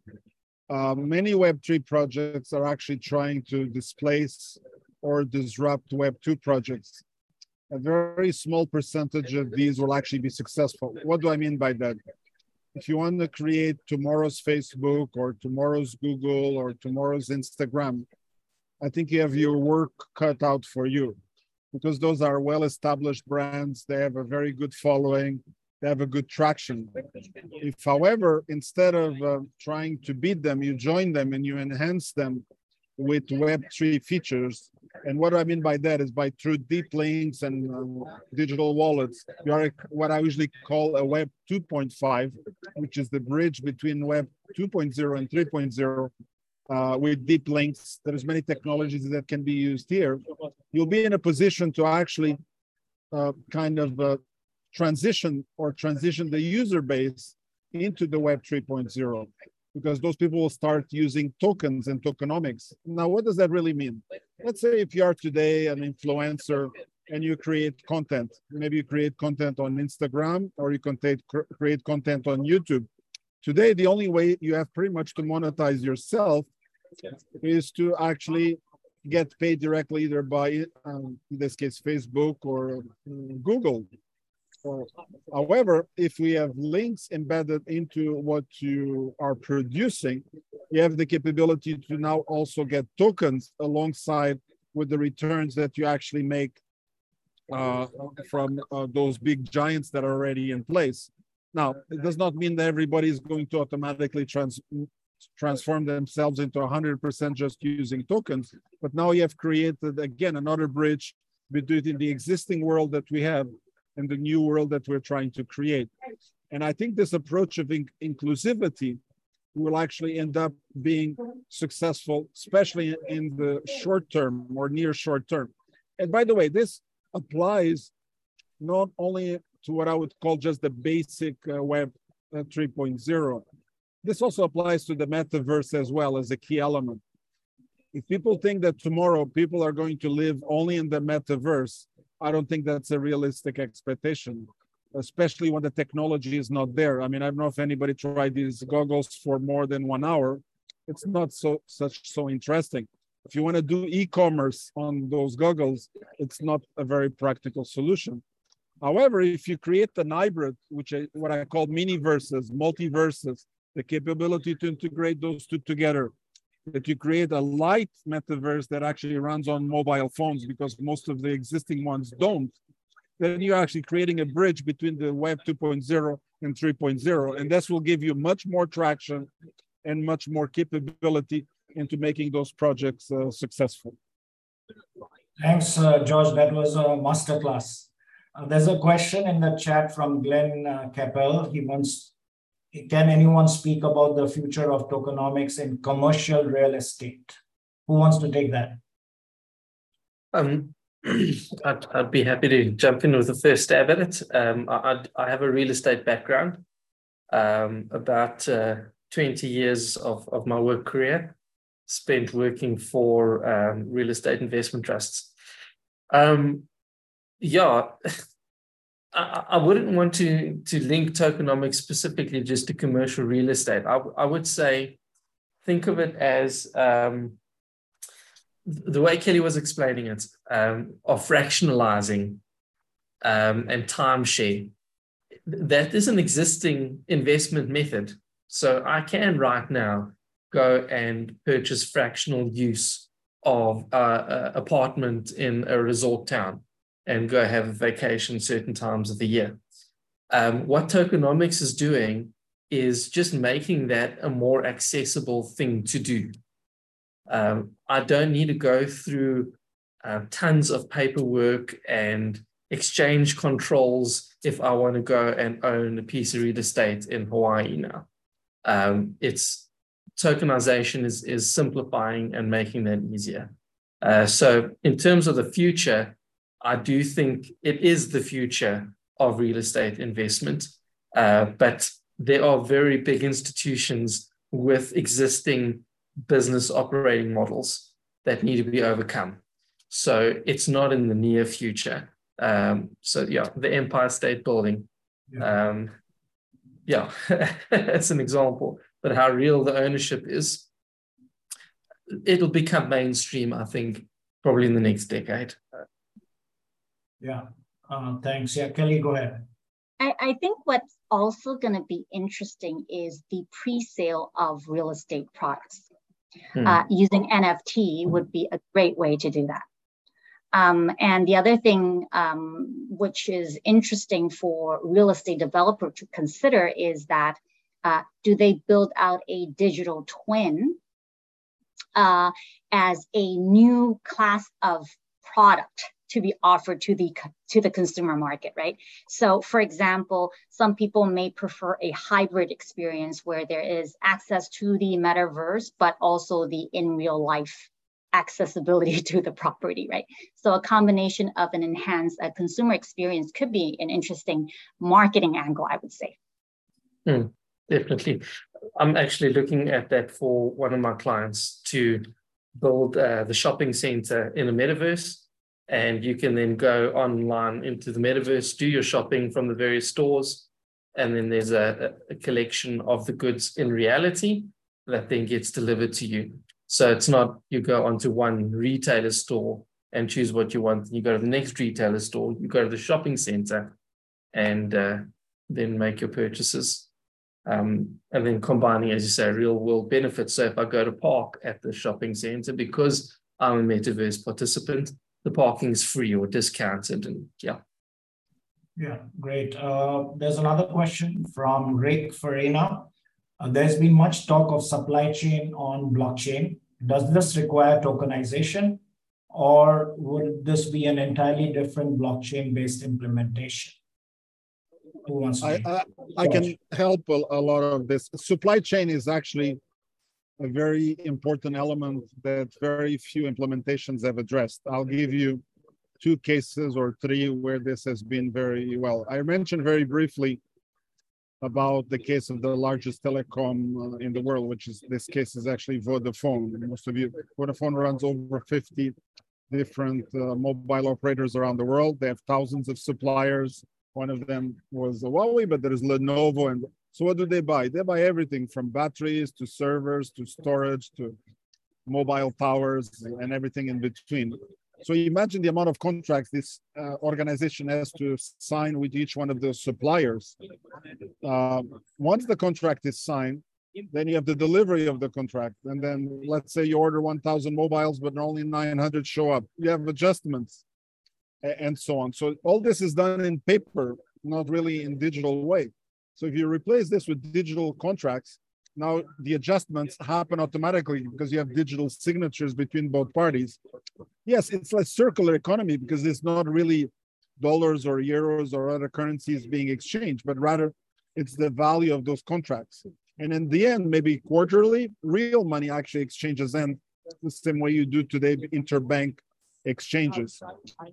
Uh, many Web 3 projects are actually trying to displace or disrupt Web 2 projects. A very small percentage of these will actually be successful. What do I mean by that? If you want to create tomorrow's Facebook or tomorrow's Google or tomorrow's Instagram, I think you have your work cut out for you because those are well established brands. They have a very good following, they have a good traction. If, however, instead of uh, trying to beat them, you join them and you enhance them with Web3 features, and what I mean by that is by through deep links and um, digital wallets, you are what I usually call a Web 2.5, which is the bridge between Web 2.0 and 3.0 uh, with deep links. There's many technologies that can be used here. You'll be in a position to actually uh, kind of uh, transition or transition the user base into the Web 3.0 because those people will start using tokens and tokenomics. Now, what does that really mean? Let's say if you are today an influencer and you create content, maybe you create content on Instagram or you can create content on YouTube. Today, the only way you have pretty much to monetize yourself is to actually get paid directly either by, um, in this case, Facebook or um, Google however, if we have links embedded into what you are producing, you have the capability to now also get tokens alongside with the returns that you actually make uh, from uh, those big giants that are already in place. Now, it does not mean that everybody is going to automatically trans transform themselves into 100% just using tokens. But now you have created, again, another bridge between the existing world that we have and the new world that we're trying to create. And I think this approach of in inclusivity will actually end up being successful, especially in the short term or near short term. And by the way, this applies not only to what I would call just the basic uh, Web uh, 3.0. This also applies to the metaverse as well as a key element. If people think that tomorrow people are going to live only in the metaverse, I don't think that's a realistic expectation, especially when the technology is not there. I mean, I don't know if anybody tried these goggles for more than one hour. It's not so such so interesting. If you want to do e-commerce on those goggles, it's not a very practical solution. However, if you create an hybrid, which is what I call mini verses, multiverses, the capability to integrate those two together, that you create a light metaverse that actually runs on mobile phones because most of the existing ones don't, then you're actually creating a bridge between the Web 2.0 and 3.0. And this will give you much more traction and much more capability into making those projects uh, successful. Thanks, uh, George. That was a masterclass. Uh, there's a question in the chat from Glenn uh, Capel. He wants, can anyone speak about the future of tokenomics in commercial real estate? Who wants to take that? Um, I'd, I'd be happy to jump in with the first stab at it. Um, I, I have a real estate background, um, about uh, 20 years of, of my work career spent working for um, real estate investment trusts. Um, yeah, I, I, wouldn't want to to link tokenomics specifically just to commercial real estate. I, I would say think of it as um, the way Kelly was explaining it, um, of fractionalizing um, and timeshare. That is an existing investment method. So I can right now go and purchase fractional use of uh, an apartment in a resort town and go have a vacation certain times of the year. Um, what tokenomics is doing is just making that a more accessible thing to do. Um, I don't need to go through uh, tons of paperwork and exchange controls if I want to go and own a piece of real estate in Hawaii now. Um, it's tokenization is, is simplifying and making that easier. Uh, so in terms of the future, I do think it is the future of real estate investment. Uh, but there are very big institutions with existing business operating models that need to be overcome. So it's not in the near future. Um, so yeah, the Empire State Building. Yeah, um, yeah it's an example. But how real the ownership is, it'll become mainstream, I think, probably in the next decade. Yeah. Uh, thanks. Yeah, Kelly, go ahead. I, I think what's also going to be interesting is the pre-sale of real estate products. Hmm. Uh, using NFT would be a great way to do that. Um, and the other thing um, which is interesting for real estate developer to consider is that uh, do they build out a digital twin uh, as a new class of product to be offered to the to the consumer market right? So for example some people may prefer a hybrid experience where there is access to the metaverse but also the in real life accessibility to the property right? So a combination of an enhanced uh, consumer experience could be an interesting marketing angle i would say. Hmm, definitely. I'm actually looking at that for one of my clients to build uh, the shopping center in a metaverse and you can then go online into the metaverse, do your shopping from the various stores, and then there's a, a collection of the goods in reality that then gets delivered to you. So it's not you go onto one retailer store and choose what you want. You go to the next retailer store, you go to the shopping center, and uh, then make your purchases. Um, and then combining, as you say, real world benefits. So if I go to park at the shopping center because I'm a metaverse participant, the parking is free or discounted and yeah Yeah, great. Uh, there's another question from Rick Farina. Uh, there's been much talk of supply chain on blockchain. Does this require tokenization or would this be an entirely different blockchain based implementation? Who wants to I, I, I can help a, a lot of this. Supply chain is actually a very important element that very few implementations have addressed. I'll give you two cases or three where this has been very well. I mentioned very briefly about the case of the largest telecom uh, in the world, which is this case is actually Vodafone. Most of you, Vodafone runs over 50 different uh, mobile operators around the world. They have thousands of suppliers. One of them was Huawei, but there is Lenovo. And so what do they buy? They buy everything from batteries to servers to storage to mobile towers and everything in between. So imagine the amount of contracts this uh, organization has to sign with each one of those suppliers. Uh, once the contract is signed, then you have the delivery of the contract. And then let's say you order 1,000 mobiles, but only 900 show up. You have adjustments and so on. So all this is done in paper, not really in digital way. So if you replace this with digital contracts, now the adjustments happen automatically because you have digital signatures between both parties. Yes, it's a circular economy because it's not really dollars or euros or other currencies being exchanged, but rather it's the value of those contracts. And in the end, maybe quarterly, real money actually exchanges and the same way you do today interbank exchanges.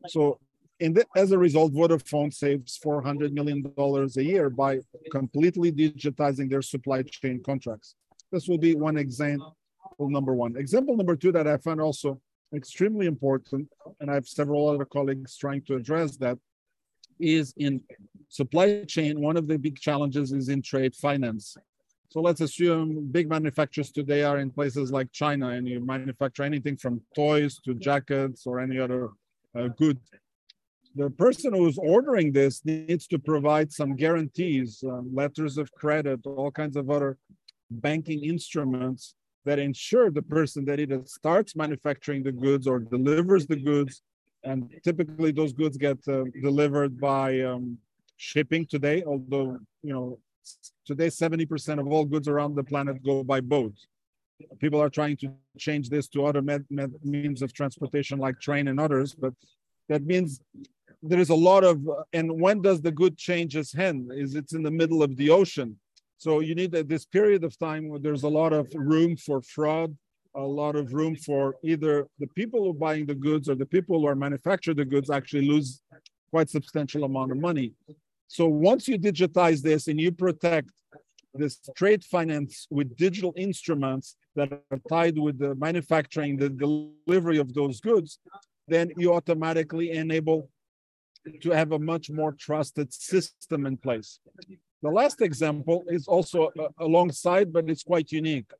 So the, as a result, Vodafone saves $400 million a year by completely digitizing their supply chain contracts. This will be one example number one. Example number two that I find also extremely important, and I have several other colleagues trying to address that, is in supply chain, one of the big challenges is in trade finance. So let's assume big manufacturers today are in places like China and you manufacture anything from toys to jackets or any other uh, good the person who's ordering this needs to provide some guarantees, um, letters of credit, all kinds of other banking instruments that ensure the person that either starts manufacturing the goods or delivers the goods. And typically those goods get uh, delivered by um, shipping today, although, you know, today 70% of all goods around the planet go by boat. People are trying to change this to other med- med- means of transportation like train and others, but that means there is a lot of and when does the good change its hand? Is it's in the middle of the ocean? So you need this period of time where there's a lot of room for fraud a lot of room for either the people who are buying the goods or the people who are manufacture the goods actually lose quite substantial amount of money. So once you digitize this and you protect this trade finance with digital instruments that are tied with the manufacturing the delivery of those goods then you automatically enable to have a much more trusted system in place. The last example is also uh, alongside, but it's quite unique.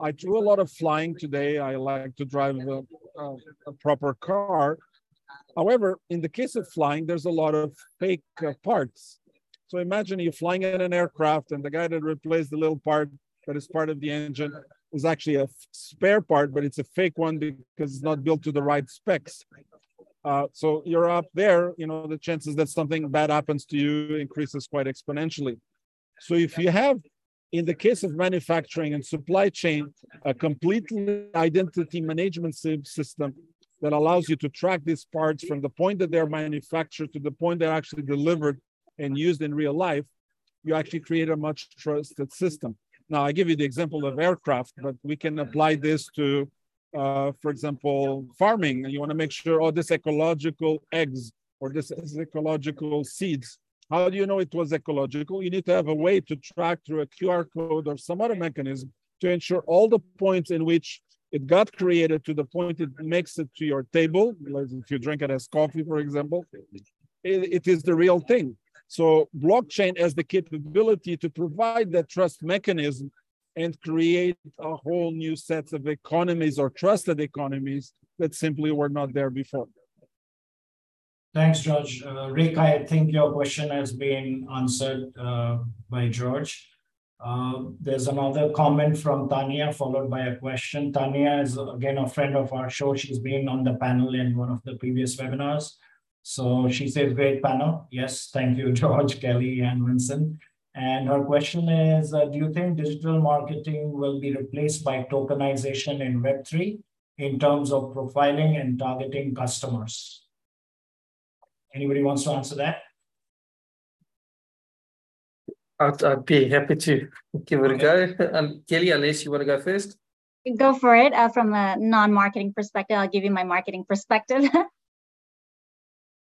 I do a lot of flying today. I like to drive a, a, a proper car. However, in the case of flying, there's a lot of fake uh, parts. So imagine you're flying in an aircraft and the guy that replaced the little part that is part of the engine is actually a spare part, but it's a fake one because it's not built to the right specs. Uh, so you're up there, you know, the chances that something bad happens to you increases quite exponentially. So if you have, in the case of manufacturing and supply chain, a complete identity management system that allows you to track these parts from the point that they're manufactured to the point they're actually delivered and used in real life, you actually create a much trusted system. Now, I give you the example of aircraft, but we can apply this to uh, for example, farming, and you want to make sure, oh, this ecological eggs or this is ecological seeds. How do you know it was ecological? You need to have a way to track through a QR code or some other mechanism to ensure all the points in which it got created to the point it makes it to your table. If you drink it as coffee, for example, it, it is the real thing. So blockchain has the capability to provide that trust mechanism and create a whole new sets of economies or trusted economies that simply were not there before. Thanks, George. Uh, Rick, I think your question has been answered uh, by George. Uh, there's another comment from Tanya, followed by a question. Tanya is, again, a friend of our show. She's been on the panel in one of the previous webinars. So she says, great panel. Yes, thank you, George, Kelly, and Vincent. And her question is, uh, do you think digital marketing will be replaced by tokenization in Web3 in terms of profiling and targeting customers? Anybody wants to answer that? I'd, I'd be happy to give it okay. a go. Um, Kelly, unless you want to go first. Go for it. Uh, from a non-marketing perspective, I'll give you my marketing perspective.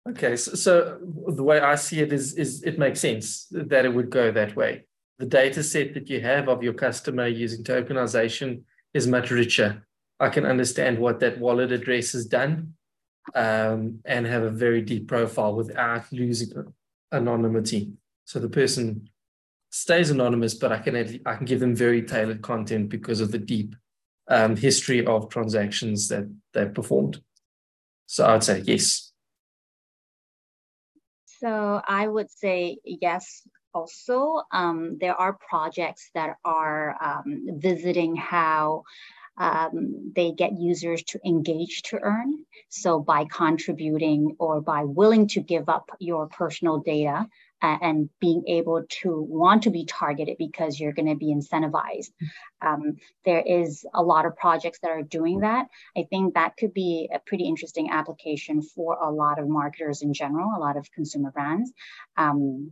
okay, so, so the way I see it is, is it makes sense that it would go that way. The data set that you have of your customer using tokenization is much richer. I can understand what that wallet address has done um, and have a very deep profile without losing anonymity. So the person stays anonymous, but I can I can give them very tailored content because of the deep um, history of transactions that they've performed. So I would say yes. So I would say yes. Also, um, there are projects that are um, visiting how um, they get users to engage to earn. So by contributing or by willing to give up your personal data and being able to want to be targeted because you're going to be incentivized. Um, there is a lot of projects that are doing that. I think that could be a pretty interesting application for a lot of marketers in general, a lot of consumer brands. Um,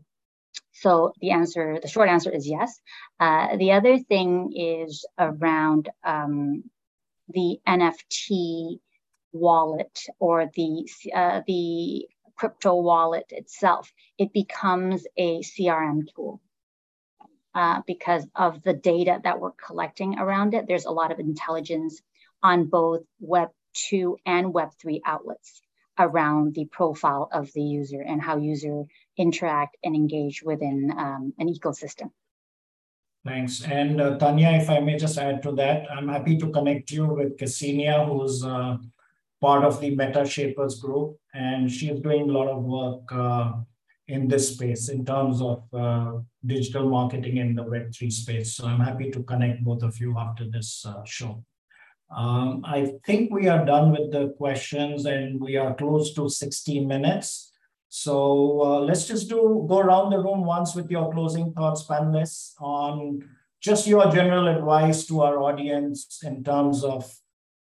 so the answer, the short answer is yes. Uh, the other thing is around um, the NFT wallet or the uh, the crypto wallet itself, it becomes a CRM tool. Uh, because of the data that we're collecting around it, there's a lot of intelligence on both Web 2 and Web 3 outlets around the profile of the user and how user interact and engage within um, an ecosystem. Thanks. And uh, Tanya, if I may just add to that, I'm happy to connect you with Ksenia, who's uh, part of the Meta Shapers group, and she's doing a lot of work uh, in this space in terms of uh, digital marketing in the Web3 space. So I'm happy to connect both of you after this uh, show. Um, I think we are done with the questions and we are close to 60 minutes. So uh, let's just do go around the room once with your closing thoughts, panelists, on just your general advice to our audience in terms of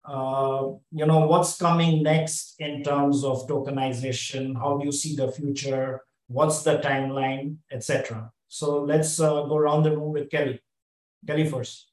you know, what's coming next in terms of tokenization? How do you see the future? What's the timeline, etc. So let's uh, go around the room with Kelly. Kelly first.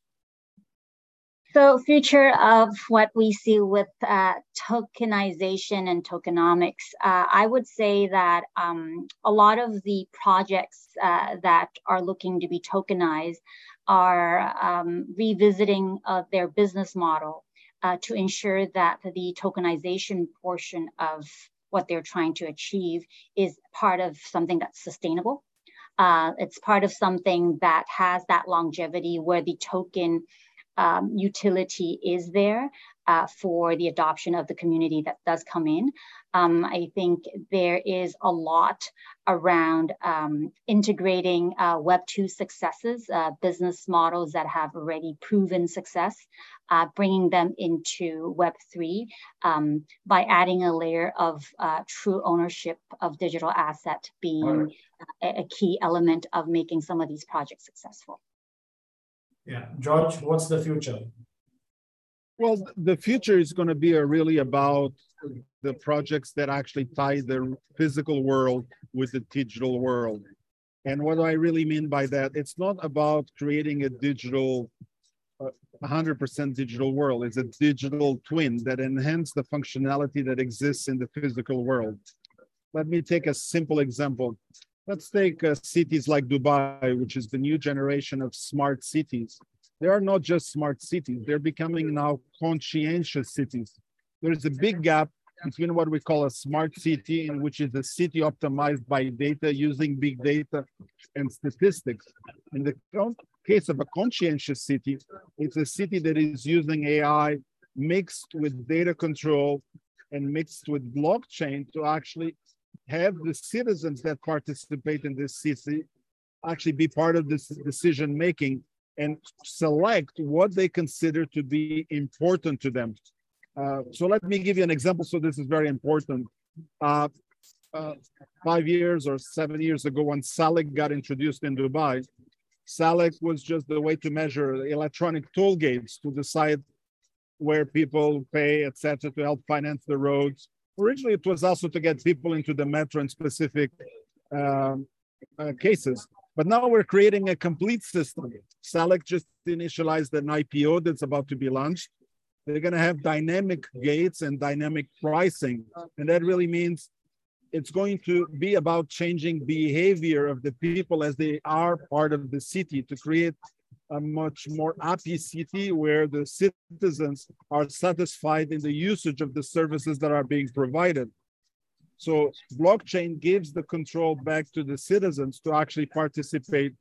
So future of what we see with uh, tokenization and tokenomics, uh, I would say that um, a lot of the projects uh, that are looking to be tokenized are um, revisiting their business model uh, to ensure that the tokenization portion of what they're trying to achieve is part of something that's sustainable. Uh, it's part of something that has that longevity where the token um, utility is there uh, for the adoption of the community that does come in. Um, I think there is a lot around um, integrating uh, Web2 successes, uh, business models that have already proven success, uh, bringing them into Web3 um, by adding a layer of uh, true ownership of digital asset being a, a key element of making some of these projects successful. Yeah, George, what's the future? Well, the future is going to be really about the projects that actually tie the physical world with the digital world. And what do I really mean by that? It's not about creating a digital, uh, 100% digital world. It's a digital twin that enhance the functionality that exists in the physical world. Let me take a simple example. Let's take uh, cities like Dubai, which is the new generation of smart cities. They are not just smart cities, they're becoming now conscientious cities. There's a big gap between what we call a smart city, in which is a city optimized by data using big data and statistics. In the case of a conscientious city, it's a city that is using AI mixed with data control and mixed with blockchain to actually have the citizens that participate in this city actually be part of this decision making and select what they consider to be important to them. Uh, so let me give you an example. So this is very important. Uh, uh, five years or seven years ago when Salik got introduced in Dubai, Salik was just the way to measure electronic toll gates to decide where people pay, etc., to help finance the roads. Originally, it was also to get people into the metro in specific um, cases. But now we're creating a complete system. Salik just initialized an IPO that's about to be launched. They're going to have dynamic gates and dynamic pricing. And that really means it's going to be about changing behavior of the people as they are part of the city to create a much more happy city where the citizens are satisfied in the usage of the services that are being provided. So blockchain gives the control back to the citizens to actually participate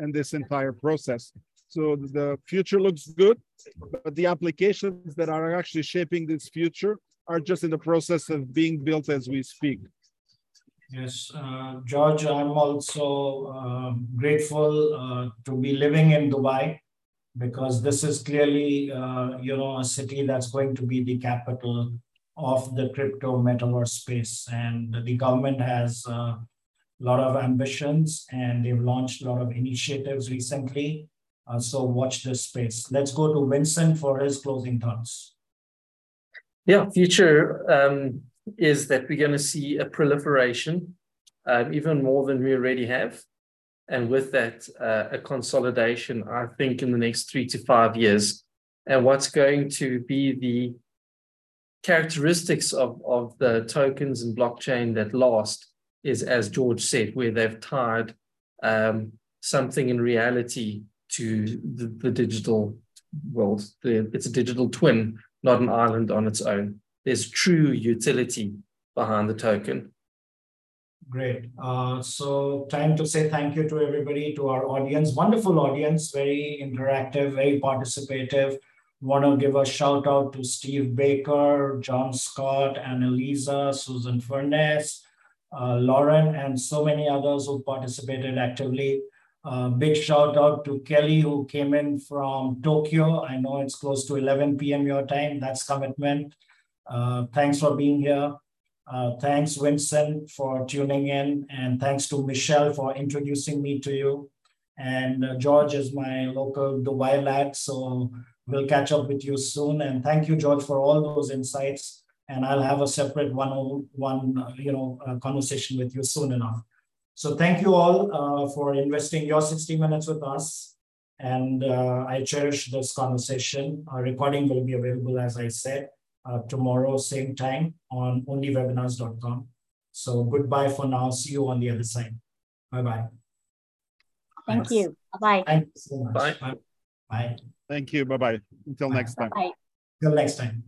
in this entire process. So the future looks good, but the applications that are actually shaping this future are just in the process of being built as we speak. Yes, uh, George, I'm also uh, grateful uh, to be living in Dubai because this is clearly, uh, you know, a city that's going to be the capital of the crypto metaverse space. And the government has a lot of ambitions and they've launched a lot of initiatives recently. Uh, so watch this space. Let's go to Vincent for his closing thoughts. Yeah, future um, is that we're going to see a proliferation, um, even more than we already have. And with that, uh, a consolidation, I think, in the next three to five years. And what's going to be the characteristics of, of the tokens and blockchain that last is, as George said, where they've tied um, something in reality to the, the digital world. The, it's a digital twin, not an island on its own there's true utility behind the token. Great. Uh, so time to say thank you to everybody, to our audience, wonderful audience, very interactive, very participative. Want to give a shout out to Steve Baker, John Scott, Annalisa, Susan Furness, uh, Lauren, and so many others who participated actively. Uh, big shout out to Kelly, who came in from Tokyo. I know it's close to 11 p.m. your time. That's commitment. Uh, thanks for being here. Uh, thanks, Vincent, for tuning in. And thanks to Michelle for introducing me to you. And uh, George is my local Dubai lad. So we'll catch up with you soon. And thank you, George, for all those insights. And I'll have a separate one-on-one, uh, you know, uh, conversation with you soon enough. So thank you all uh, for investing your 60 minutes with us. And I cherish this conversation. Our recording will be available, as I said uh, tomorrow, same time on onlywebinars.com. So goodbye for now. See you on the other side. Bye-bye. Thank Thanks. you. Bye-bye. Thank you so much. Bye. Bye. Thank you. Bye-bye. Until next time. Bye. Until next time.